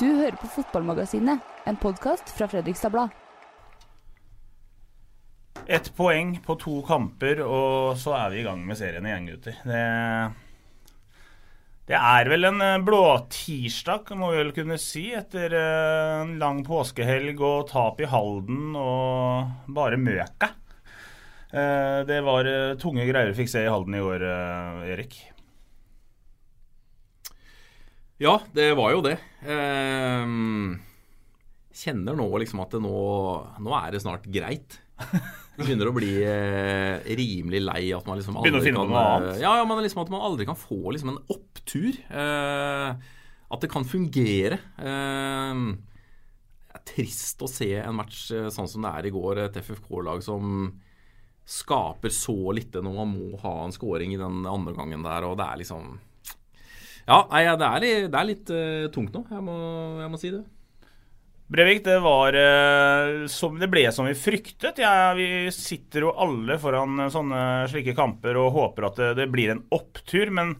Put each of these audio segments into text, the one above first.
Du hører på Fotballmagasinet, en podkast fra Fredrikstad Blad. Ett poeng på to kamper, og så er vi i gang med serien igjen, gutter. Det, det er vel en eh, blåtirsdag, må vi vel kunne si, etter eh, en lang påskehelg og tap i Halden og bare møka. Eh, Det var tunge greier vi fikk se i Halden i år, Erik. Ja, det var jo det. Ehm, kjenner nå liksom at det nå, nå er det snart greit. Begynner å bli eh, rimelig lei at man liksom Begynner å finne på noe kan, annet. eh, Ja, ja, men liksom at man aldri kan få liksom en opptur. Eh, at det kan fungere. Eh, det er trist å se en match eh, sånn som det er i går. Et FFK-lag som skaper så lite når man må ha en scoring i den andre gangen der, og det er liksom Ja, nei, det er, litt, det er litt uh, tungt nå. Jeg må, jeg må si det. Brevik, det var uh, som, Det ble som vi fryktet. Ja, vi sitter jo alle foran eh, sånne slike kamper og håper at det, det blir en opptur. Men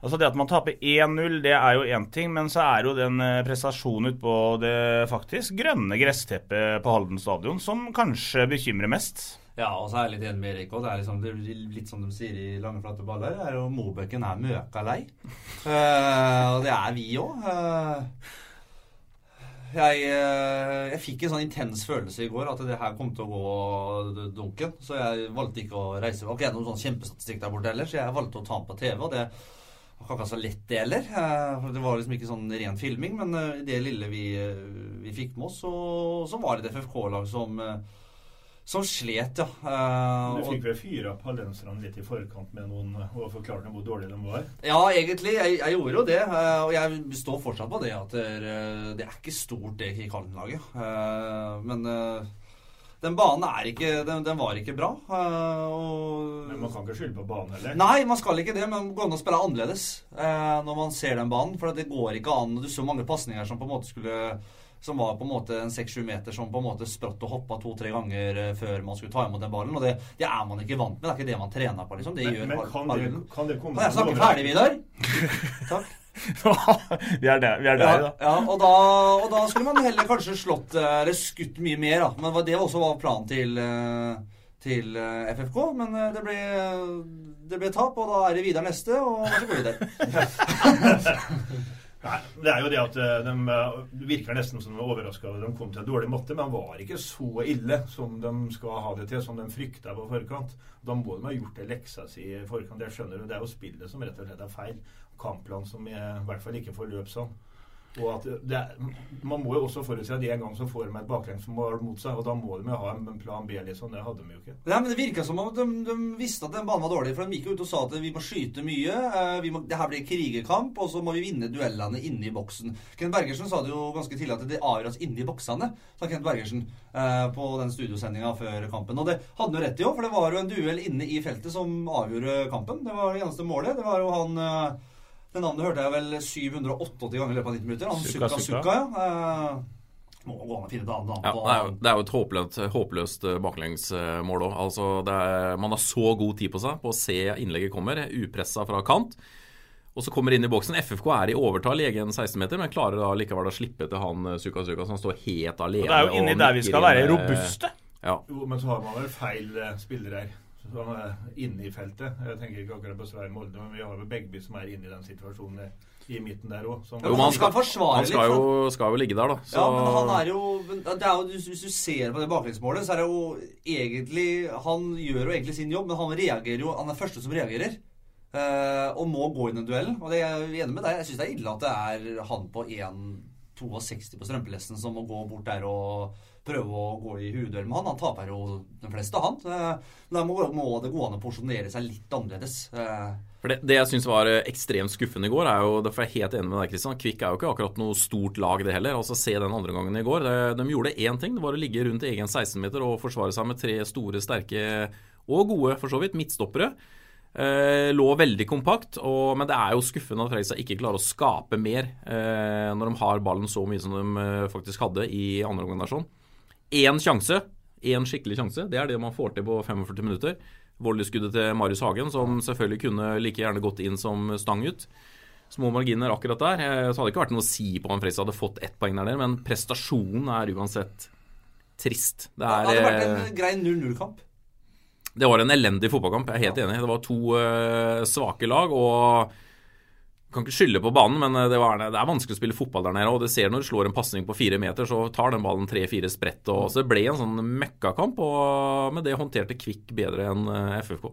altså det at man taper 1-0, det er jo én ting. Men så er jo den eh, prestasjonen ute på det faktisk grønne gressteppet på Halden stadion som kanskje bekymrer mest. Ja, og så er jeg litt enig med Erik også. Det er liksom, det er litt som de sier i Lange, flate baller. er jo Mobøken er møka lei. Uh, og det er vi òg. jeg, eh, jeg fikk en sånn intens følelse i går at det her kom til å gå dunken. Så jeg valgte ikke å reise. Det var ikke noen sånn kjempestatistikk der borte heller, så jeg valgte å ta den på TV. og det var ikke så lett, det heller. Eh, Det var liksom ikke sånn ren filming, men eh, det lille vi, eh, vi fikk med oss, så, så var det et FFK-lag som eh, som slet, ja. Uh, Du fikk vel fyra pallenserne litt i forkant med noen og forklarte hvor dårlige de var? Ja, egentlig. Jeg, jeg gjorde jo det. Uh, Og jeg står fortsatt på det at det det er ikke stort, det Kallen-laget. Uh, Men eh, den banen er ikke Den, den var ikke bra. eh, Og Men man kan ikke skylde på banen heller. Nei, man skal ikke det, men det går an å spille annerledes eh, når man ser den banen. For det går ikke an. Du så mange pasninger som på en måte skulle som var på en måte en 6-7 meter som på en måte spratt og hoppa to-tre ganger eh, før man skulle ta imot den ballen. Og det, det er man ikke vant med. Det er ikke det man trener på. liksom. Det Men, gjør men kan, det, kan det komme Kan jeg snakke ferdig, Vidar? Takk. vi er der, vi er der Ja, da. ja og, da, og da skulle man heller kanskje slått eh, eller skutt mye mer, da. Men det var også var planen til, eh, til FFK. Men det ble, det ble tap, og da er det Vidar neste, og så går vi Vidar. Nei, det er jo det at eh, de, eh, virker nesten som de var overraska over de kom til en dårlig matte, men var ikke så ille som de skal ha det til, som de frykta på forkant. Da må de ha gjort det leksa si i forkant. Det skjønner det. Det er jo spillet som rett og slett er feil. Kampplanen som i hvert fall ikke får løp sånn. Og at det Man må jo også forutse at en gang så får de et baklengsmål mot seg, og da må de jo ha en plan B, liksom. Det hadde de jo ikke. Nei, men Det virka som om de, de visste at den banen var dårlig. For de gikk jo ut og sa at vi må skyte mye. eh, Vi må, det her blir krigerkamp, og så må vi vinne duellene inne i boksen. Kent Bergersen sa det jo ganske tidlig at det avgjøres inne i boksene, sa Kent Bergersen eh, på den studiosendinga før kampen. Og det hadde han jo rett i òg, for det var jo en duell inne i feltet som avgjorde kampen. Det var det eneste målet. Det var jo han eh, Det navnet hørte jeg vel 788 ganger i løpet av 90 minutter. Han Sukka, Sukka Sukka. Sukka, ja. Eh, må gå an å finne et annet navn Ja, det, er jo, det er jo et håpløst, håpløst eh, baklengsmål òg. Altså, er- man har så god tid på seg på å se innlegget kommer, upressa fra kant. Og så kommer inn i boksen. FFK er i overtall i egen 16-meter, men klarer da likevel å slippe til han eh, Suka Suka, som står helt alene. Og det er jo inni der vi skal være robuste. Ja. Jo, men så har man vel feil spillere her. Som er inne i feltet. Jeg tenker ikke akkurat på Svein Molde, men vi har jo Begby som er inne i den situasjonen i midten der òg. Jo, men han skal forsvare han skal litt, jo, skal jo ligge der, da. Så, Ja, men han er jo, det er jo Hvis du ser på det baklengsmålet, så er det jo egentlig Han gjør jo egentlig sin jobb, men han reagerer jo Han er første som reagerer. eh, og må gå inn i duellen. Og det er jeg enig med deg. Jeg syns det er ille at det er han på 1,62 på strømpelesten som må gå bort der og prøve å gå i hueduell med han. Han taper jo de fleste, han. Men da må, det gå an å porsjonere seg litt annerledes. Eh, For det, det jeg syns var eh, ekstremt skuffende i går, er jo Derfor er jeg helt enig med deg, Kristian. Kvikk er jo ikke akkurat noe stort lag, det heller. Altså Se den andre gangen i går. De, de gjorde én ting. Det var å ligge rundt egen 16-meter og forsvare seg med tre store, sterke og gode, for så vidt, midtstoppere. Eh, lå veldig kompakt, og, men det er jo skuffende at Fredrikstad ikke klarer å skape mer eh, når de har ballen så mye som de eh, faktisk hadde i andre omgang. sånn. Én sjanse, én skikkelig sjanse, det er det man får til på 45 minutter. Volleyskuddet til Marius Hagen, som selvfølgelig kunne like gjerne gått inn som stang ut. Små marginer akkurat der. Eh, Så hadde det ikke vært noe å si på om Fredrikstad hadde fått ett poeng der, men prestasjonen er uansett trist. Det det er hadde vært eh, en grei 0-0-kamp. det var en elendig fotballkamp, jeg er helt enig. Det var to eh, svake lag. og kan ikke skylde på banen, men eh, det, var, det er vanskelig å spille fotball der nede. og det ser Når du slår en pasning på fire meter, så tar den ballen tre-fire sprett. og så Det ble en sånn møkkakamp, og med det håndterte Kvikk bedre enn eh, FFK.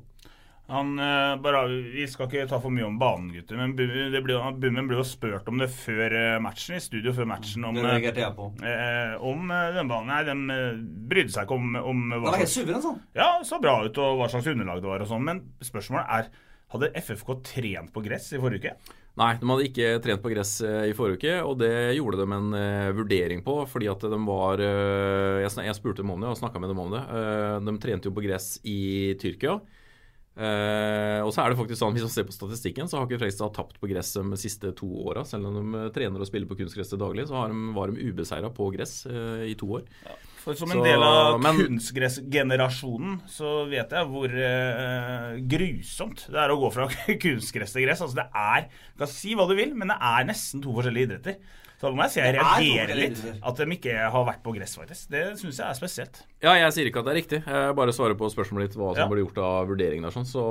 Han, eh, bare, vi skal ikke ta for mye om banen, gutter, men Bummen ble jo spurt om det før matchen, i studio før matchen. Om, Det reagerte jeg på. eh, om den banen. Nei, de eh, brydde seg ikke om, om hva Det var helt suveren, sånn. Ja, så bra ut, og hva slags underlag det var og sånn. Men spørsmålet er hadde FFK trent på gress i forrige uke? Nei, de hadde ikke trent på gress eh, i forrige uke, og det gjorde de en eh, vurdering på. Fordi at de var eh, Jeg, spurte dem om det og snakka med dem om det. De trente jo på gress i Tyrkia. Eh, og så er det faktisk sånn, Hvis man ser på statistikken, så har ikke Fredrikstad tapt på gress de siste to åra. Selv om de eh, trener og spiller på kunstgress til daglig, så har de, var de ubeseira på gress uh, i to år. For Som en Så, del av men- kunstgressgenerasjonen så vet jeg hvor uh, grusomt det er å gå fra kunstgress til gress. Altså det er, Du kan si hva du vil, men det er nesten to forskjellige idretter. Så da må jeg si jeg er reagerer litt. At de ikke har vært på gress, faktisk. Det syns jeg er spesielt. Ja, jeg sier ikke at det er riktig. Jeg bare svarer på spørsmålet ditt hva som Ja. ble gjort av vurderingen der. sånn, så...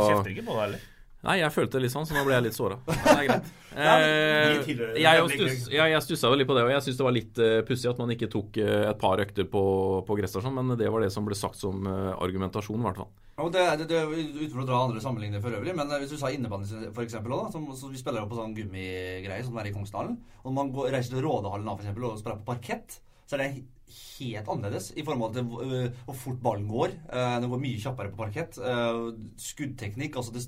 Jeg kjefter ikke på det heller. Nei, jeg følte det litt sånn, så nå ble jeg litt såra. Eh, jeg, stussa jo litt på det, og jeg syns det var litt uh, pussig at man ikke tok uh, et par økter på, på gress sånn, men det var det som ble sagt som uh, argumentasjon, i hvert fall. Og det, det, det, uten å dra andre sammenligninger for øvrig, men hvis du sa innebandy som, så vi spiller jo på sånn gummigreier som er i Kongsdalen, og man går, reiser til Rådehallen da, for eksempel, og spiller på parkett, så er det helt annerledes i forhold til øh, hvor fort ballen går. Den går mye kjappere på parkett. Eh, Skuddteknikk altså det,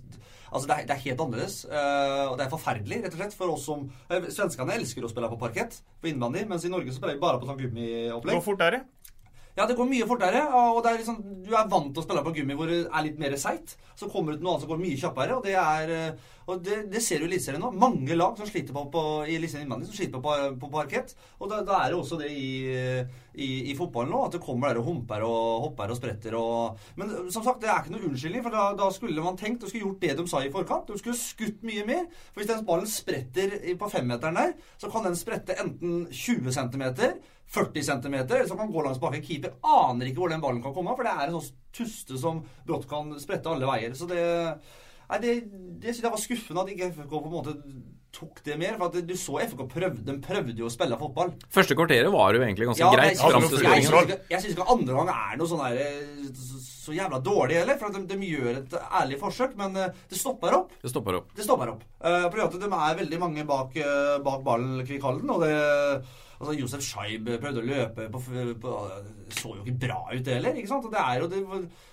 altså det, er, helt annerledes. Eh, Og det er forferdelig, rett og slett, for oss som eh, Svenskene elsker å spille på parkett på innbandy, mens i Norge så spiller vi bare på sånn gummiopplegg. Hvor fort er det? Ja, det går mye fortere. og er liksom, Du er vant til å spille på gummi hvor det er litt mer seigt. Så kommer det til noe annet som går mye kjappere, og det er eh, og det, det ser du i Eliteserien nå. Mange lag som sliter på, på i Eliteserien som sliter på, på, parkett. Og da, da er det også det i, i, i fotballen nå, at det kommer der og humper og hopper og spretter og Men som sagt, det er ikke noe unnskyldning, for da, da skulle man tenkt og skulle gjort det de sa i forkant. De skulle skutt mye mer. For hvis den ballen spretter på femmeteren der, så kan den sprette enten 20 cm 40 cm, eller så kan gå langs bak. Keeper aner ikke hvor den ballen kan komme, for det er en sånn tuste som brått kan sprette alle veier. Så det, nei, det, det synes jeg var skuffende at ikke FK på en måte tok det mer. For at du så FK prøvde, de prøvde jo å spille fotball. Første kvarteret var jo egentlig ganske Ja, greit. jeg jeg, jeg Jeg syns ikke andre gang er noe sånn derre eh, så, jævla dårlig heller. For de, de gjør et ærlig forsøk, men eh, det stopper opp. Det stopper opp. Det stopper opp. Uh, fordi at de er veldig mange bak, uh, bak ballen, Kvikk Halden. Og det Altså, Josef Scheib prøvde å løpe på, på Så jo ikke bra ut, det heller. ikke sant? Det jo det,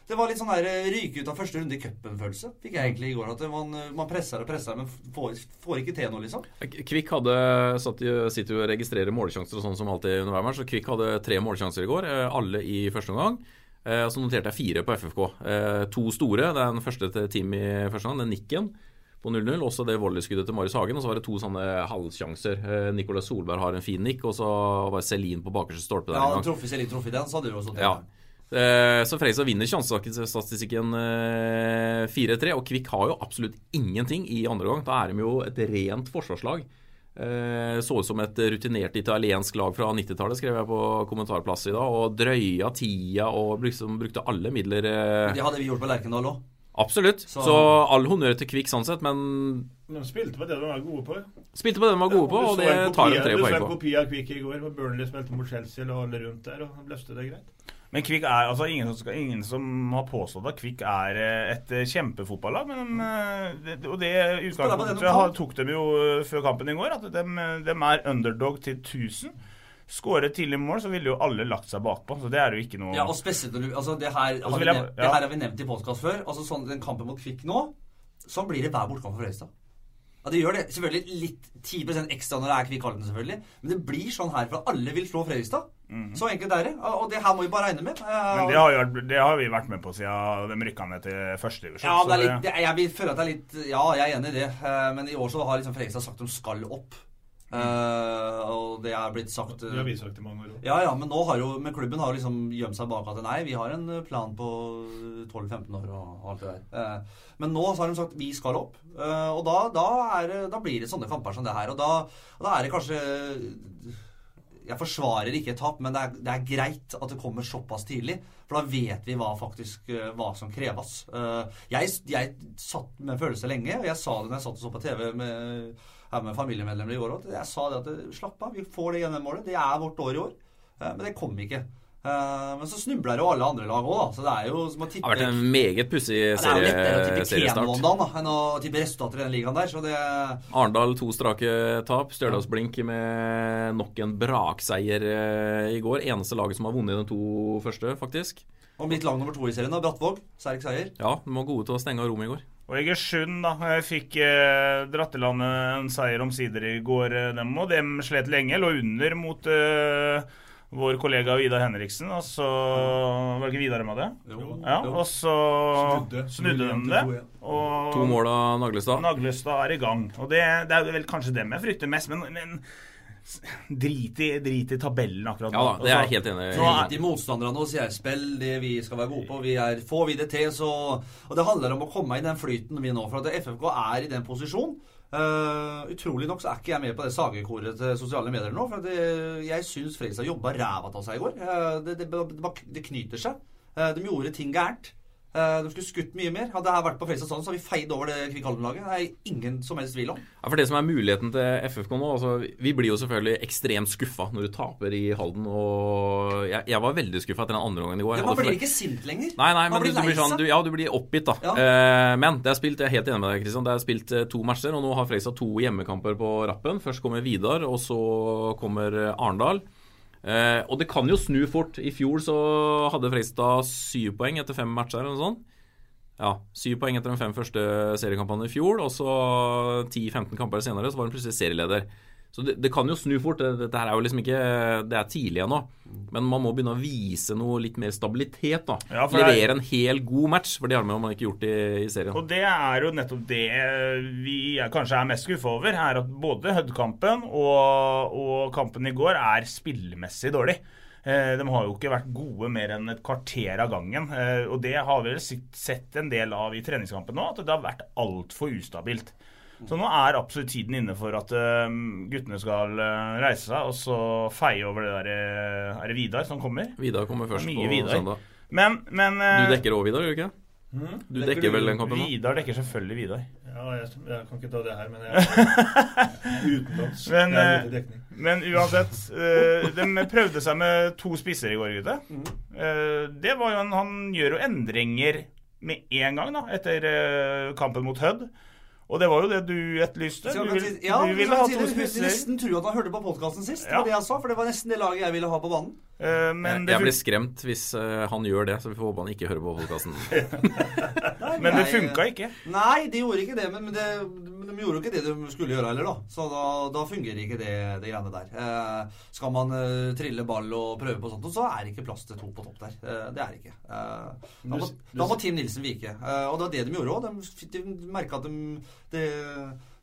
det var litt sånn der eh, ryke ut av første runde i cupen-følelse. Fikk jeg egentlig i går. At man, man presser og presser, men får, får ikke til noe, liksom. Kvikk hadde satt, sitter jo og registrerer målsjanser og sånn som alltid under hver match. Så Kvikk hadde tre målsjanser i går, eh, alle i første omgang. Eh, Så noterte jeg fire på FFK. Eh, To store. Det er Den første til Team i første omgang, den nikken på 0-0. Også det volleyskuddet til Marius Hagen. Og så var det to sånne halvsjanser. Eh, Nicolas Solberg har en fin nikk, og så var Celine på bakerste stolpe der Ja, en gang. Truffet litt truffet den, så hadde du også sånn. Ja. Eh, Så Freisa vinner sjansestatistikken eh, 4-3, og Kvikk har jo absolutt ingenting i andre gang. Da er de jo et rent forsvarslag. Eh, så ut som et rutinert italiensk lag fra 90-tallet, skrev jeg på kommentarplass i dag. Og drøya tida og liksom brukte alle midler. Eh. Det hadde vi gjort på Lerkendal òg. Absolutt. Så, så all honnør til Kvikk sånn sett, men De spilte på det de var gode på. Spilte på det de var gode på, og det tar de tre poeng på. Du så en kopi av Kvikk i går, hvor Burnley spilte mot Chelsea og alle rundt der, og løste det greit. Men Kvikk er altså ingen som, skal, ingen som har påstått at Kvikk er eh, et eh, kjempefotballag. Men de, og det utgangspunktet tok dem jo før kampen i går, at de, de er underdog til 1000 Skåret tidlig mål, så ville jo alle lagt seg bakpå. Så det er jo ikke noe Ja, og spesielt når du Altså, det her, har vi, nevnt, det her har vi nevnt i podkast før. Altså sånn den kampen mot Kvikk nå, sånn blir det hver bortkamp for Fredrikstad. Ja, det gjør det. Selvfølgelig litt 10% ekstra når det er Kvikk Halden, selvfølgelig. Men det blir sånn her, for alle vil slå Fredrikstad. Mm. Så enkelt er det. Og det her må vi bare regne med. Men det har, jo, det har vi vært med på siden de rykka ned til førstedivisjon. Ja, det er litt, det, jeg vil føle at det er litt Ja, jeg er enig i det. Eh, men i år så har liksom Fredrikstad sagt de skal opp. Uh, og det er blitt sagt Det har vi sagt i mange år Ja, ja, men nå har jo med klubben har liksom gjemt seg bak at nei, vi har en plan på 12-15 år og alt det der. Uh, men nå så har de sagt vi skal opp. Uh, og da, da, er, da, blir det sånne kamper som det her. Og da, og da er det kanskje Jeg forsvarer ikke et tap, men det er, det er, greit at det kommer såpass tidlig. For da vet vi hva faktisk hva som kreves. Jeg, jeg satt med følelse lenge, og jeg sa det når jeg satt og så på TV med her med familiemedlemmer i går òg. Jeg sa det at slapp av, vi får det gjennom Det er vårt år i år. Eh, men det kom ikke. Uh, men så snubler jo alle andre lag òg, da. Så det er jo som å tippe Det har vært en meget pussig seriestart. Det er jo lettere å tippe Kenvondan enn å tippe resultater i den ligaen der. Så det Arendal to strake tap. Stjørdalsblink med nok en brakseier uh, i går. Eneste laget som har vunnet de to første, faktisk. Og mitt lag nummer to i serien, da, Brattvåg. Sterk seier. Ja, de var gode til å stenge av rommet i går. Og Egersund da, fikk eh, dratt i land en seier omsider i går, eh, dem og dem slet lenge. Lå under mot eh, vår kollega Vidar Henriksen. Og så Var det ikke Vidar med det? Jo. Ja, og så snudde, snudde de det. Og to mål av Naglestad. Naglestad er i gang. Og det, det er vel kanskje dem jeg frykter mest. men, men Drit i, drit i, tabellen akkurat nå. Ja, det er jeg helt enig i. Drit i motstanderne og jeg, spill, det vi skal være gode på. Vi er, får vi det til, så Og det handler om å komme i den flyten vi nå. For at FFK er i den posisjonen. Uh, utrolig nok så er ikke jeg med på det sagekoret til sosiale medier nå. For det, jeg syns Fredrikstad jobba ræva av seg i går. Uh, det, det, det, knyter seg. Uh, de gjorde ting gærent. Eh, de skulle skutt mye mer. Hadde jeg vært på Fredrikstad sånn, så hadde vi feid over det Kvikk-Halden-laget. Det er ingen som helst tvil om. Ja, for det som er muligheten til FFK nå altså, Vi blir jo selvfølgelig ekstremt skuffa når du taper i Halden. Og jeg, jeg var veldig skuffa etter den andre gangen i går. Ja, man blir ikke sint lenger. Nei, nei, men du, blir sånn, du, ja, du blir oppgitt, da. Ja. Eh, men det er spilt, jeg er helt enig med deg, Kristian. Det er spilt uh, to matcher, og nå har Fredrikstad to hjemmekamper på rappen. Først kommer Vidar, og så kommer Arendal. Uh, og det kan jo snu fort. I fjor så hadde Fredrikstad syv poeng etter fem matcher. eller noe sånt ja, syv poeng etter de fem første seriekampene i fjor. Og så 10-15 kamper senere så var hun plutselig serieleder. Så det, det, kan jo snu fort. Dette her er jo liksom ikke Det er tidlig ennå. Men man må begynne å vise noe litt mer stabilitet. da ja, Levere en hel god match, for det har man ikke gjort i, i, serien. Og det er jo nettopp det vi er, kanskje er mest skuffa over. Er at både Hødd-kampen og, og kampen i går er spillemessig dårlig. Eh, de har jo ikke vært gode mer enn et kvarter av gangen. Eh, og det har vi vel sett en del av i treningskampen nå, at det har vært altfor ustabilt. Så nå er absolutt tiden inne for at uh, guttene skal uh, reise seg og så feie over det der Er det Vidar som kommer? Vidar kommer først på Vidar. søndag. Men, men uh, Du dekker òg Vidar, gjør du ikke? Mm. Du dekker, dekker vel den kampen nå? Vidar dekker selvfølgelig Vidar. Ja, jeg, jeg, kan ikke ta det her, men jeg utenlands. Men, uh, men uansett, uh, de prøvde seg med to spisser i går, gutta. Mm. Uh, det var jo en, Han gjør jo endringer med en gang da, etter kampen mot Hødd. Og det var jo det du etterlyste. Du, vil, ja, du ville ha to spisser. Nesten tro at han hørte på podkasten sist. Ja. Det var det jeg sa, for det var nesten det laget jeg ville ha på banen. Uh, jeg, jeg blir skremt hvis uh, han gjør det, så vi får håpe han ikke hører på podkasten. men det funka ikke? Nei, det gjorde ikke det. Men, men, det, men de gjorde jo ikke det de skulle gjøre heller, da. Så da, da fungerer ikke det, det greiene der. Eh, skal man trille ball og prøve på sånt, så er det ikke plass til to på topp der. det er det ikke. da, må, da må Tim Nilsen vike. og det var det de gjorde òg. De, de merka at de de,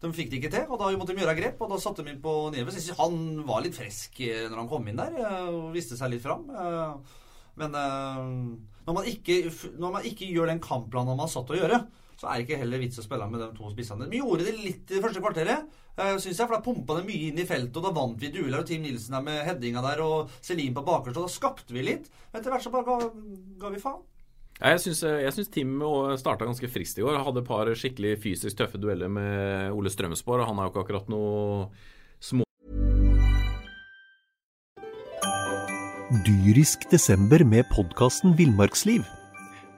de fikk det ikke til, og da måtte de gjøre grep. Og da satte de inn på Neves. Han var litt frisk eh, når han kom inn der eh, og viste seg litt fram. Eh, men når man ikke, når man ikke gjør den kampplanen man har satt å gjøre, så er det ikke heller vits å spille med de to spissene. Vi gjorde det litt i det første kvarteret, uh, syns jeg, for da pumpa det mye inn i feltet, og da vant vi dueller, og Team Nilsen der med headinga der, og Selin på bakerste, og da skapte vi litt. Men etter hvert så bare ga, ga vi faen. Ja, Jeg syns, jeg syns Tim starta ganske friskt i år. Hadde et par skikkelig fysisk tøffe dueller med Ole Strømsborg. og Han er jo ikke akkurat noe små... Dyrisk desember med podkasten Villmarksliv.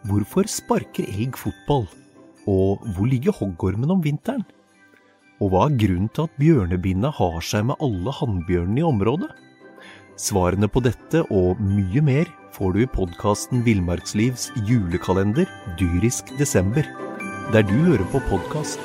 Hvorfor sparker elg fotball? Og hvor ligger hoggormen om vinteren? Og hva er grunnen til at bjørnebinna har seg med alle hannbjørnene i området? Svarene på dette og mye mer får du i podkasten Villmarkslivs julekalender dyrisk desember, der du hører på podkast.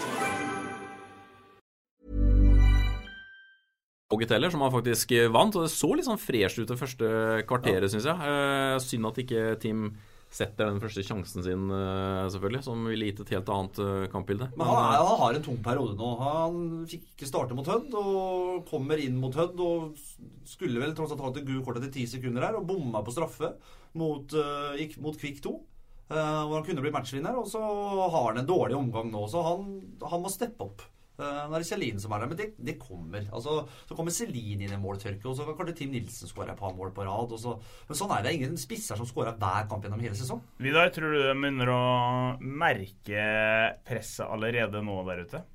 Hoggiteller, som han faktisk vant. Og det så litt sånn fresh ut det første kvarteret, ja. syns jeg. Eh, synd at ikke Team setter den første sjansen sin, eh, selvfølgelig, som ville gitt et helt annet eh, kampbilde. Men han, er, han, har en tung periode nå. Han fikk ikke starte mot Hødd, og kommer inn mot Hødd og skulle vel tross alt ha et gult kort etter ti sekunder her, og bomma på straffe mot, uh, mot Kvikk 2. Uh, hvor han kunne bli matchvinner, og så har han en dårlig omgang nå, så han, han må steppe opp. Uh, nå er det Celine som er der, men det, det kommer. Altså, så kommer Celine inn i måltørke, og så kan kanskje Tim Nilsen skåre et par mål på rad. Så, men sånn er det. Ingen spisser som skårer hver kamp gjennom hele sesongen. Vidar, tror du de begynner å merke presset allerede nå der ute?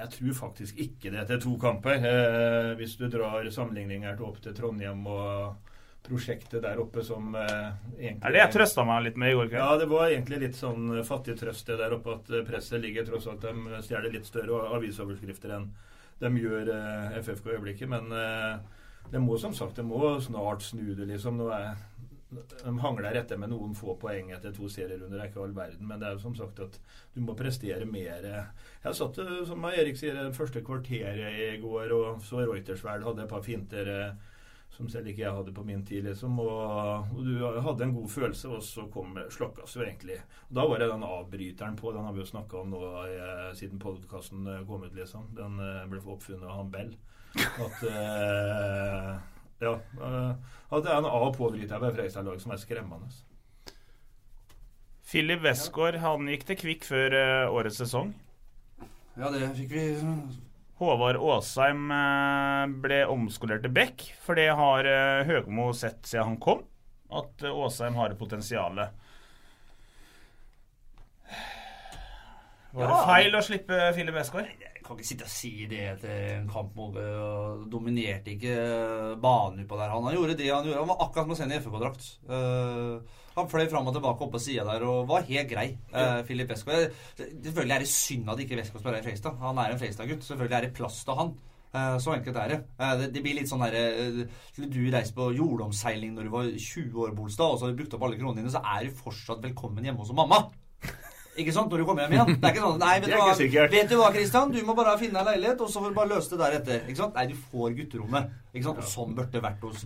Jeg tror faktisk ikke det etter to kamper. Eh, hvis du drar sammenligninger opp til Trondheim og prosjektet der oppe som eh, egentlig Er det jeg trøsta meg litt med i går kveld? Ja, det var egentlig litt sånn fattig trøst det der oppe at presset ligger tross alt De stjeler litt større avisoverskrifter enn de gjør eh, FFK i øyeblikket. Men eh, det må som sagt det må snart snu det, liksom. Nå er, de hangler etter med noen få poeng etter to serierunder. Det er ikke all verden, men det er jo som sagt at du må prestere mer. Jeg satt, som Erik sier, første kvarteret i går og så Reutersveld hadde et par finter som selv ikke jeg hadde på min tid. liksom, og, og, du hadde en god følelse, og så kom slokkes jo egentlig. Og da var det den avbryteren på, den har vi jo snakka om nå eh, siden podkasten eh, kom ut, liksom. Den eh, ble oppfunnet av han Bell. At eh, ja, eh, at det er en av- og påbryter ved Fredrikstad-laget som er skremmende. Philip Westgård han gikk til Kvikk før årets sesong. Ja, det fikk vi Håvard Aasheim uh, ble omskolert til Beck, for det har uh, Høgmo sett siden han kom. At Aasheim har et potensial. Var det Ja. feil å slippe Filip Westgård? Jeg kan ikke sitte og si det etter en kamp uh, Dominerte ikke banen utpå der. Han, han gjorde det han gjorde. Han var akkurat som å sende i FK-drakt. Han fløy fram og tilbake opp på sida der og var helt grei. Uh, Filip Vesko. Selvfølgelig er det synd at ikke Vesko spiller i Fredrikstad. Han er en Fredrikstad-gutt. Selvfølgelig er det plass til han. Uh, så enkelt er det. Uh, det. Det blir litt sånn derre Skulle Du reist på jordomseiling når du var 20 år, Bolstad, og så har du brukt opp alle kronene dine, så er du fortsatt velkommen hjemme hos mamma. Ikke sant? Når du kommer hjem igjen. Det er ikke sånn Nei, vet du hva, ikke sikkert. vet du hva Christian? Du må bare finne deg leilighet, og så får du bare løse det deretter. Ikke sant? Nei, du får gutterommet. Ikke sant? Og sånn burde det vært hos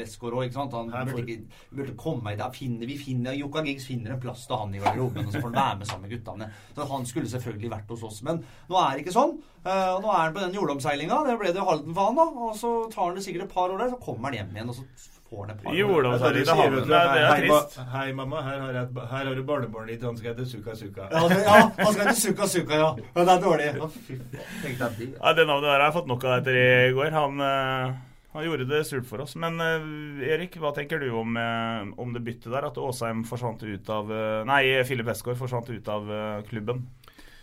Westgård òg. Han burde, ikke, burde komme i det. Finner, vi finner, Jokka Giggs finner en plass til han i garderoben, og så får han være med sammen med guttene. Så Han skulle selvfølgelig vært hos oss, men nå er det ikke sånn. Uh, nå er han på den jordomseilinga. Det ble det Halden for han, da. Og så tar han det sikkert et par år der, så kommer han hjem igjen, og så får han et par vet du, det er- det er trist. Hei, mamma. Her har, jeg, et her har du barnebarnet ditt. Han skal hete Suka Suka. Ja, han skal hete Suka Suka, ja. Men Det er dårlig. Å, fy faen. Ja, Det navnet der har jeg fått nok av etter i går. Han, eh, han gjorde det surt for oss. Men eh, Erik, hva tenker du om, eh, om det byttet der? At Åsheim forsvant ut av Nei, Filip Westgård forsvant ut av klubben.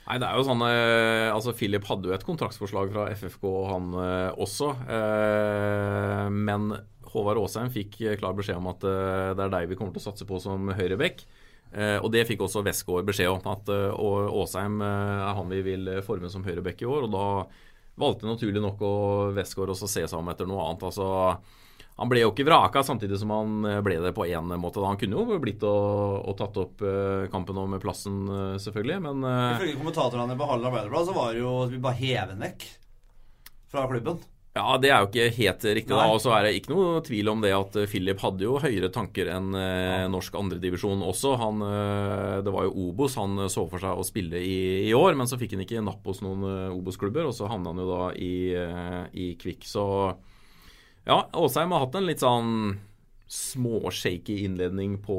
Nei, det er jo sånn eh, Altså, Philip hadde jo et kontraktsforslag fra FFK, han eh, også. Eh, men Håvard Aasheim fikk eh, klar beskjed om at eh, det er deg vi kommer til å satse på som høyrebekk. Eh, og det fikk også Westgård beskjed om, at Aasheim er han vi vil forme som høyrebekk i år. Og da valgte naturlig nok å Westgård også se seg om etter noe annet. altså han ble jo ikke vraka, samtidig som han ble det på én måte. Han kunne jo blitt og, og tatt opp kampen om plassen, selvfølgelig, men Ifølge kommentatorene på Hallen Arbeiderblad så var det jo at vi bare hev ham vekk fra klubben. Ja, det er jo ikke helt riktig. da, Og så er det ikke noe tvil om det at eh, Philip hadde jo høyere tanker enn eh, norsk andredivisjon også. Han, eh, det var jo Obos han eh, så for seg å spille i, i år, men så fikk han ikke napp hos noen Obos-klubber, og så havna han jo da i, i Kvikk. Så ja, Åsheim har hatt en litt sånn småshaky innledning på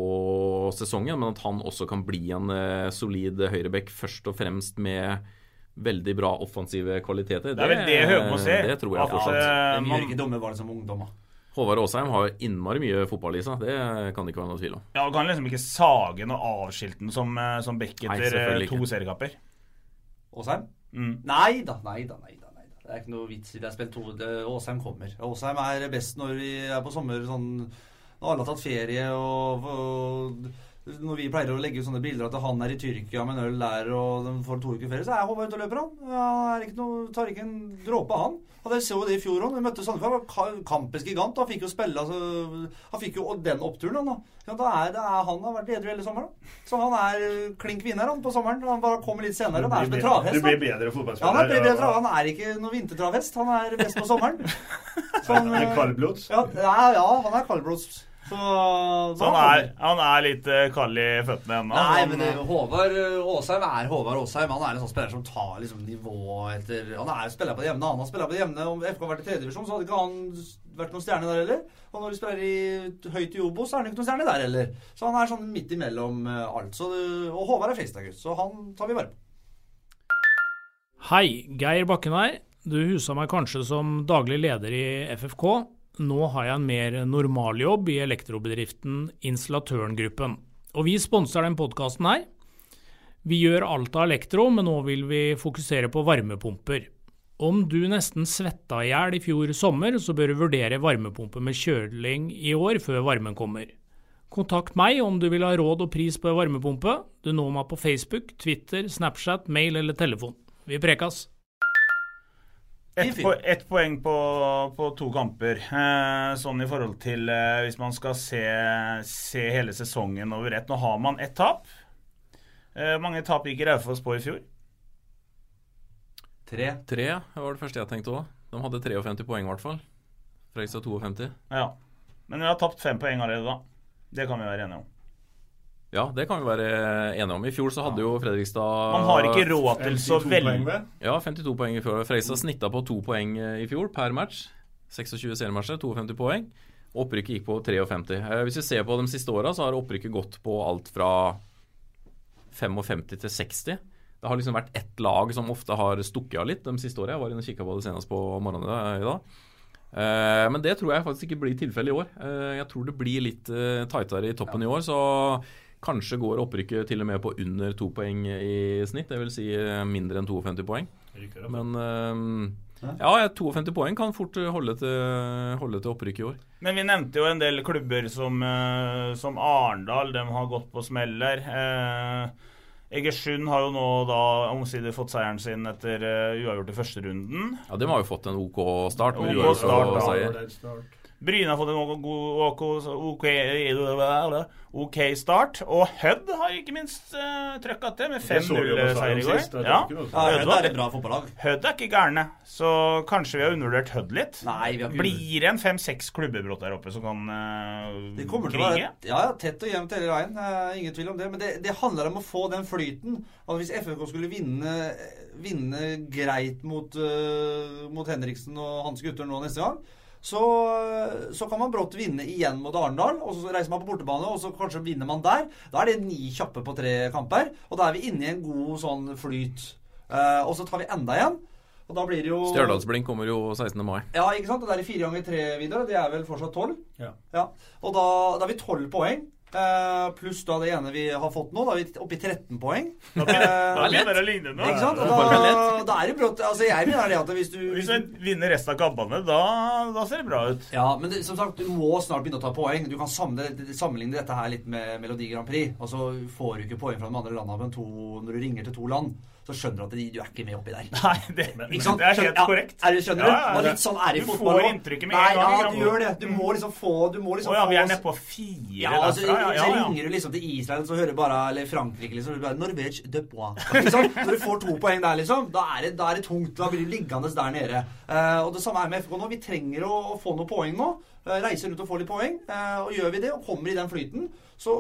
sesongen, men at han også kan bli en solid høyrebekk først og fremst med veldig bra offensive kvaliteter. Det er vel det Høgmo ser. Det tror jeg At, fortsatt. eh, De man- gjør ikke dumme valg som ungdommer. Håvard Aasheim har innmari mye fotball i seg. Det kan det ikke være noe tvil om. Ja, og kan liksom ikke sage noe avskilten som, eh, som back etter eh, to seriekamper. Åsheim? Mm. Nei da, nei da, nei da. nei da. Det er ikke noe vits i det. Jeg spent to det, Åsheim kommer. Åsheim er best når vi er på sommer sånn Når alle har tatt ferie og, og når vi pleier å legge ut sånne bilder at han er i Tyrkia med en øl der og de får to uker ferie, så er Håvard ute og løper, han. Ja, Han er ikke noe, tar ikke en dråpe, han. Og Dere så jo det i fjor òg. Vi møtte Sandefjord. Kampens gigant. Han fikk jo spille altså, Han fikk jo den oppturen, han da. Ja, da er det er, han har vært edru hele sommeren. da. Så han er klink vinner han på sommeren. Han bare kommer litt senere. Han er som en travhest. Du blir bedre bedre Ja, fotballspiller. han bedre. Han er ikke noe vintertravhest. Han er best på sommeren. Så han, Er kaldblods? Ja, ja, ja, han er kaldblods. Så, Så han er, han er litt eh, kald i føttene ennå. Nei, men det, eh, Håvard Aasheim er Håvard Aasheim. Han er en sånn spiller som tar liksom nivå etter Han er jo spiller på det jevne. Han har spiller på det jevne. Om FK hadde vært i tredjedivisjon, så hadde ikke han vært noen stjerne der heller. Og når du spiller i høyt i Obos, så er han ikke noen stjerne der heller. Så han er sånn midt imellom alt. Så, og Håvard er Festad-gutt, så han tar vi vare på. Hei, Geir Bakken her. Du husa meg kanskje som daglig leder i FFK. Nå har jeg en mer normaljobb i elektrobedriften Installatørengruppen. Og vi sponser den podkasten her. Vi gjør alt av elektro, men nå vil vi fokusere på varmepumper. Om du nesten svetta i hjel i fjor sommer, så bør du vurdere varmepumpe med kjøling i år før varmen kommer. Kontakt meg om du vil ha råd og pris på varmepumpe. Du når meg på Facebook, Twitter, Snapchat, mail eller telefon. Vi prekas! Ett po et poeng på, på to kamper. Eh, sånn i forhold til eh, hvis man skal se, se hele sesongen over ett. Nå har man ett tap. Eh, mange tap gikk Raufoss på i fjor. Tre. Tre var det første jeg tenkte òg. De hadde 53 poeng, i hvert fall. Fredrikstad 52. Ja. Men vi har tapt fem poeng allerede, da. Det kan vi være enige om. Ja, det kan vi være enige om. I fjor så hadde jo Fredrikstad Man har ikke råd til så veldig? Ja, 52 poeng i fjor. Fredrikstad snitta på to poeng eh, i fjor per match. 26 seriematcher, 52 poeng. Opprykket gikk på 53. Eh, Hvis vi ser på de siste åra, så har opprykket gått på alt fra 55 til 60. Det har liksom vært ett lag som ofte har stukket av litt de siste åra. Jeg var inne og kikka på det senest på morgenen i dag. Eh, Men det tror jeg faktisk ikke blir tilfellet i år. Eh, Jeg tror det blir litt eh, tightere i toppen i år, så kanskje går opprykket til og med på under to poeng i snitt. Det vil si eh, mindre enn 52 poeng. Men eh, ja, ja, 52 poeng kan fort holde til, holde til opprykk i år. Men vi nevnte jo en del klubber som, eh, som Arendal. De har gått på smeller. Eh, Egersund har jo nå da omsider fått seieren sin etter uavgjort i første runden. Ja, De har jo fått en OK start. med OK start, da. Bryne har fått en OK, OK, OK start. Og Hødd har ikke minst uh, trøkka til med Det så vi jo på 5-0-seier i går. Ja. Hødd er et bra fotballag. Hødd er ikke gærne, så kanskje vi har undervurdert Hødd litt. Nei, vi har ikke Blir det en fem-seks klubbebrott der oppe som kan uh, Det kommer til å være ja, ja, tett og jevnt hele veien. Uh, ingen tvil om det. Men det, det handler om å få den flyten. Altså, hvis FFK skulle vinne, vinne greit mot, uh, mot Henriksen og hans gutter nå neste gang, så, så kan man brått vinne igjen mot Arendal. Og så reiser man på bortebane, og så kanskje vinner man der. Da er det ni kjappe på tre kamper. Og da er vi inne i en god sånn flyt. Eh, og så tar vi enda igjen. Og da blir det jo Stjørdalsblink kommer jo 16. mai. ja, ikke sant? Og det er i fire ganger tre-videoer, Det er vel fortsatt tolv? Ja. Og da, da er vi tolv poeng. Eh, pluss da det ene vi har fått nå. Da er vi oppe i 13 poeng. Da Uh, det er lett. ikke sant? Og da, da er det brått Altså, jeg mener det at hvis du Hvis vi vinner resten av kampene, da, da ser det bra ut. ja, men det, som sagt, du må snart begynne å ta poeng. Du kan sammenligne, sammenligne dette her litt med Melodi Grand Prix. Og så får du ikke poeng fra de andre landene men to, når du ringer til to land. Så skjønner du at de, du er ikke med oppi der. Nei, det, sant? det er helt ja, korrekt. Er det, skjønner du? ja, ja. Litt sånn er i fotball. Du får inntrykket med en gang, Ja, du gjør det. Du må liksom få Du må liksom Å ja, vi er nede på fire Ja, altså, derfra. Ja, ja, Så ringer du liksom til Israel, så hører bare Eller Frankrike, liksom. bare, Norvège de bois. Når du får to poeng der, liksom, da er det, da er det tungt. Da blir du liggende der nede. Uh, og det samme er med FK nå. Vi trenger å, å få noen poeng nå. Eh, reise rundt og får litt poeng. Eh, og gjør vi det, og kommer i den flyten, så,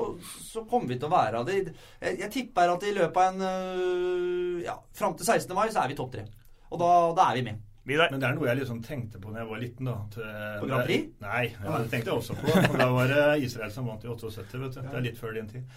så kommer vi til å være av det. Jeg, jeg tipper at i løpet av en øh, Ja, fram til 16. mai så er vi topp tre. Og da, da er vi med. Vidar. Men det er noe jeg liksom tenkte på da jeg var liten. da. Eh, På Grand Prix? Nei, ja, det tenkte jeg også på. For da var det Israel som vant i 78, vet du. Det er litt før din tid.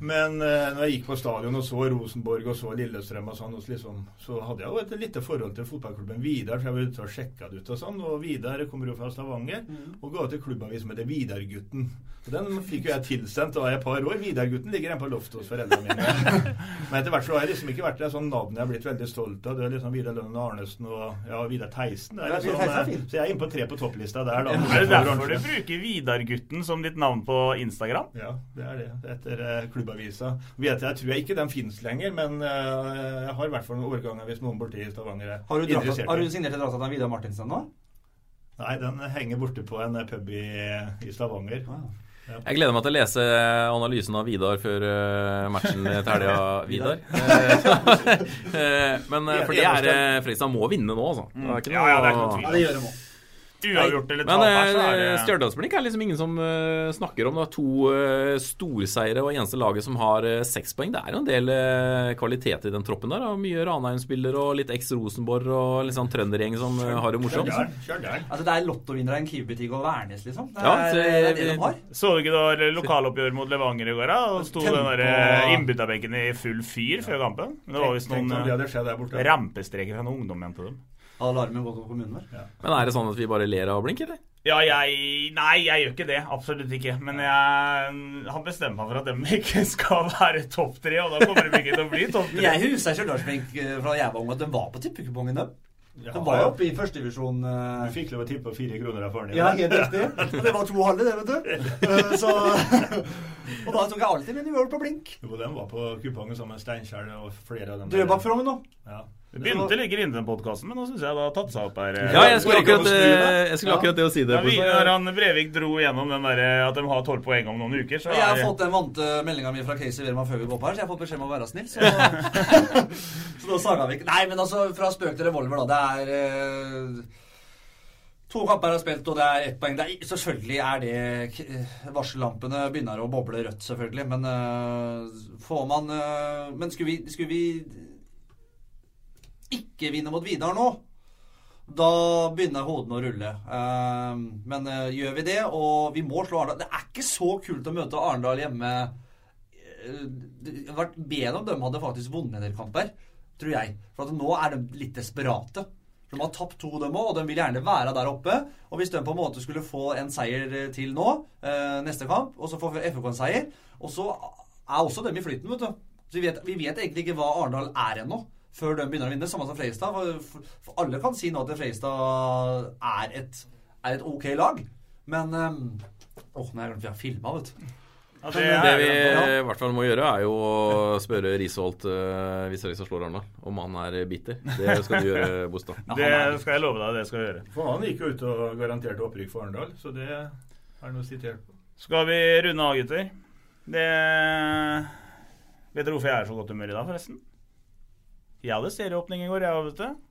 Men eh, når jeg gikk på stadion og så Rosenborg og så Lillestrøm og sånn, og så liksom, så hadde jeg jo et lite forhold til fotballklubben Vidar, for jeg var ute og sjekka det ut og sånn. Og Vidar kommer jo fra Stavanger og ga ut en klubbavis som heter Vidargutten. Og Den fikk jo jeg tilsendt da i et par år. Vidargutten ligger hjemme på loftet hos foreldrene mine. Men etter hvert så har jeg liksom ikke vært det sånn navn jeg har blitt veldig stolt av. Det er liksom Vidar Lønnen Arnesen og ja, Vidar Theisen. Det Ja, liksom, Vidar Theisen er eh, så jeg er inne på tre på topplista der, da. Er det derfor du bruker Vidargutten som ditt navn på Instagram? Ja, det er det. Etter uh, klubbavisa. Vet jeg, tror jeg ikke den fins lenger, men uh, jeg har i hvert fall noen årganger hvis noen borti Stavanger er Har du, dratt, interessert. har du signert et avtale med Vidar Martinsen nå? Nei, den henger borte på en pub i, i Stavanger. Jeg gleder meg til å lese analysen av Vidar før eh, matchen til helga. Vidar. Eh, Men eh, for det er Fredrikstad må vinne nå, altså. Det er ikke Ja, ja, det er ikke noe tvil. Ja, det gjør de òg. Uavgjort eller Men tap her, så er eh, det Stjørdalsblink er liksom ingen som uh, snakker om. Det er to uh, storseiere og eneste laget som har uh, seks poeng. Det er jo en del uh, kvalitet i den troppen der. da. Mye Ranheim-spillere og litt eks-Rosenborg og litt sånn trøndergjeng som eh, har det morsomt. Kjør der, kjør der. Altså, det er lottovinnere i en Kiwi-butikk og Værnes, liksom. Det er, Ja, det, det, er det de har. Så du ikke det var lokaloppgjør mot Levanger i går? da? Og sto den der eh, innbytterbenken i full fyr før kampen? Men det var visst noen eh, rampestreker fra noen ungdom igjen til dem. Alarmen går på kommunen der? Men er det sånn at vi bare ler av blink, eller? Ja, jeg Nei, jeg gjør ikke det. Absolutt ikke. Men jeg har bestemt meg for at dem ikke skal være topp tre, og da kommer de ikke til å bli topp tre. jeg husker Stjørdalsblink eh, fra jeg var ung, at de var på tippekupongen, dem. Ja, De var jo oppe i førstedivisjon. Uh... Du fikk lov å tippe fire kroner av faren din. Ja, helt riktig. Og det var to halve, det, vet du. Uh, Så Og da tok jeg alltid min World på blink. Jo, den var på kupongen sammen med Steinkjer og flere av dem. Drøbak Frogn nå. Ja. Det begynte litt greit, den podkasten, men nå syns jeg det har tatt seg opp her. Ja, jeg skulle akkurat, eh, jeg skulle akkurat det å si det. Ja, vi, når han Brevik dro gjennom den der, at de har tolv poeng om noen uker, så Jeg har fått den vante meldinga mi fra Casey Wehrmann før vi går på her, så jeg har fått beskjed om å være snill. Så, så da saga vi ikke Nei, men altså, fra spøk til revolver, da. Det er eh, To kamper er spilt, og det er ett poeng. Det er, selvfølgelig er det Varsellampene begynner å boble rødt, selvfølgelig. Men uh, får man uh, Men skulle vi, skulle vi ikke vinner mot Vidar nå, da begynner hodene å rulle. Eh, men eh, gjør vi det, og vi må slå Arendal Det er ikke så kult å møte Arendal hjemme. Eh, Det hadde vært bedre om de hadde faktisk vunnet en del kamper, tror jeg. For nå er de litt desperate. De har tapt to, dem òg, og de vil gjerne være der oppe. Og hvis de på en måte skulle få en seier eh, til nå, neste kamp, og så får FK en seier, og så er også dem i flyten, vet du. Så vi vet, vi vet egentlig ikke hva Arendal er ennå, før de begynner å vinne. Samme som Freistad. For, for, for alle kan si nå at Freistad er et, er et ok lag. Men um, Åh, nå har jeg glemt vi har filma, vet du. Ja, Det vi i hvert fall må gjøre, er jo å spørre Risholt uh, hvis Fredrikstad slår Arendal, om han er bitter. Det skal du gjøre, Bostad. Det skal jeg love deg, det skal jeg gjøre. For han gikk jo ut og garanterte opprykk for Arendal, så det er noe sitert på. Skal vi runde av, gutter? Det Vet dere hvorfor jeg er så godt humør i dag, forresten? Jeg hadde serieåpning i går, jeg òg, vet du.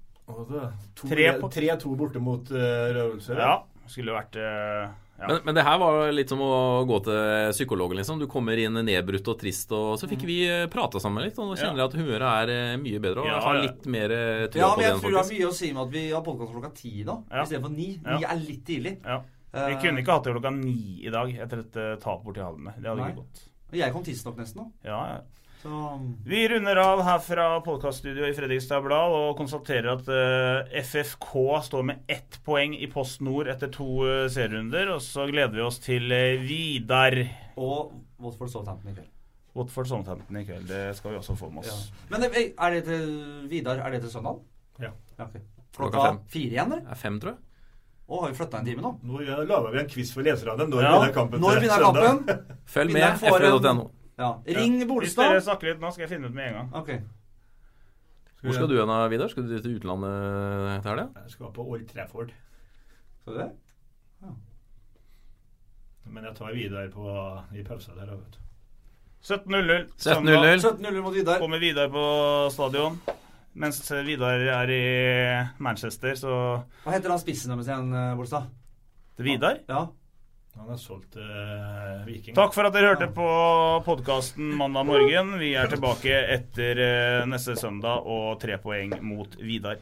Tre, to 3-2 borte mot uh, Rødølse. Ja. Skulle vært uh, ja. Men, men det her var litt som å gå til psykologen, liksom. Du kommer inn nedbrutt og trist, og så fikk vi eh, prata sammen litt, og nå kjenner jeg at humøret er eh, mye bedre, og Ja, jeg har litt mer tro Ja, på men det jeg enn tror det har mye å si med at vi har podkast klokka ti da, Ja. istedenfor ni. Ja. Er litt tidlig. Ja. Vi Eh, kunne ikke hatt det klokka ni i dag etter et eh, tap borti Halden. Det hadde Nei. ikke gått. Jeg kom tidsnok nesten nå. Ja, ja. Så Vi runder av her fra podkaststudioet i Fredrikstad Blad og konstaterer at eh, FFK står med ett poeng i Post Nord etter to eh, serierunder. Og så gleder vi oss til eh, Vidar. Og Watford Southampton i kveld. Watford Southampton i kveld. Det skal vi også få med Ja. oss. Men eh, er det til Vidar? Er det til søndag? Ja. ok. Klokka Klokka fem. fire igjen, eller? Er fem, tror jeg. Å, har vi flytta en time nå? Nå ja, lager vi en quiz for leserne. Når Ja. begynner kampen? Når begynner kampen? Følg med, fr.no. Ja. Ring Hvis dere snakker litt nå, skal jeg finne ut med en gang. Ok. Hvor skal du hen, Vidar? Skal du til utlandet til helga? Jeg skal på Old Trafford. Skal du det? Ja. Men jeg tar Vidar på, i pausa der. vet du. 17.00. 17.00. 17-0 mot Vidar. Kommer Vidar på stadion. Mens Vidar er i Manchester, så Hva heter han spissen deres igjen, eh, Bolstad? til Vidar. Ja. Han er solgt uh, Viking. Takk for at dere hørte på podkasten mandag morgen. Vi er tilbake etter uh, neste søndag og tre poeng mot Vidar.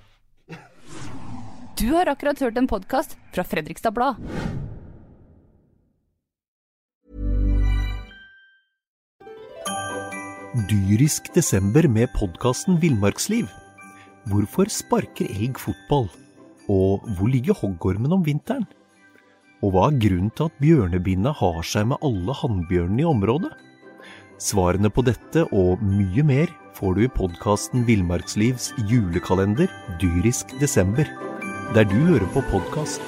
Du har akkurat hørt en podkast fra Fredrikstad Blad. Dyrisk desember med podkasten Villmarksliv. Hvorfor sparker elg fotball? Og hvor ligger hoggormen om vinteren? Og hva er grunnen til at bjørnebinna har seg med alle hannbjørnene i området? Svarene på dette og mye mer får du i podkasten Villmarkslivs julekalender Dyrisk desember, der du hører på podkast.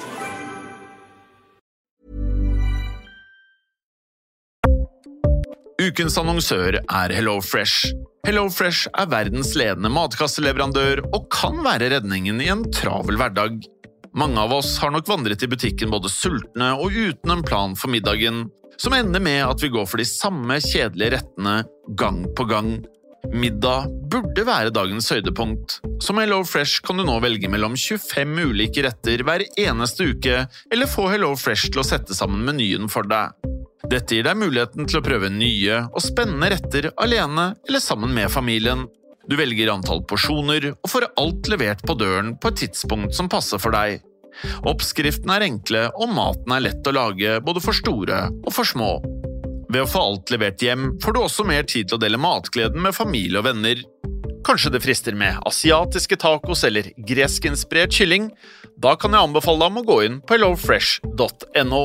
Ukens annonsør er HelloFresh. HelloFresh er verdens ledende matkasseleverandør og kan være redningen i en travel hverdag. Mange av oss har nok vandret i butikken både sultne og uten en plan for middagen, som ender med at vi går for de samme kjedelige rettene gang på gang. Middag burde være dagens høydepunkt. Som HelloFresh kan du nå velge mellom 25 ulike retter hver eneste uke, eller få HelloFresh til å sette sammen menyen for deg. Dette gir deg muligheten til å prøve nye og spennende retter alene eller sammen med familien. Du velger antall porsjoner og får alt levert på døren på et tidspunkt som passer for deg. Oppskriftene er enkle, og maten er lett å lage både for store og for små. Ved å få alt levert hjem får du også mer tid til å dele matgleden med familie og venner. Kanskje det frister med asiatiske tacos eller greskinspirert kylling? Da kan jeg anbefale deg om å gå inn på hellofresh.no.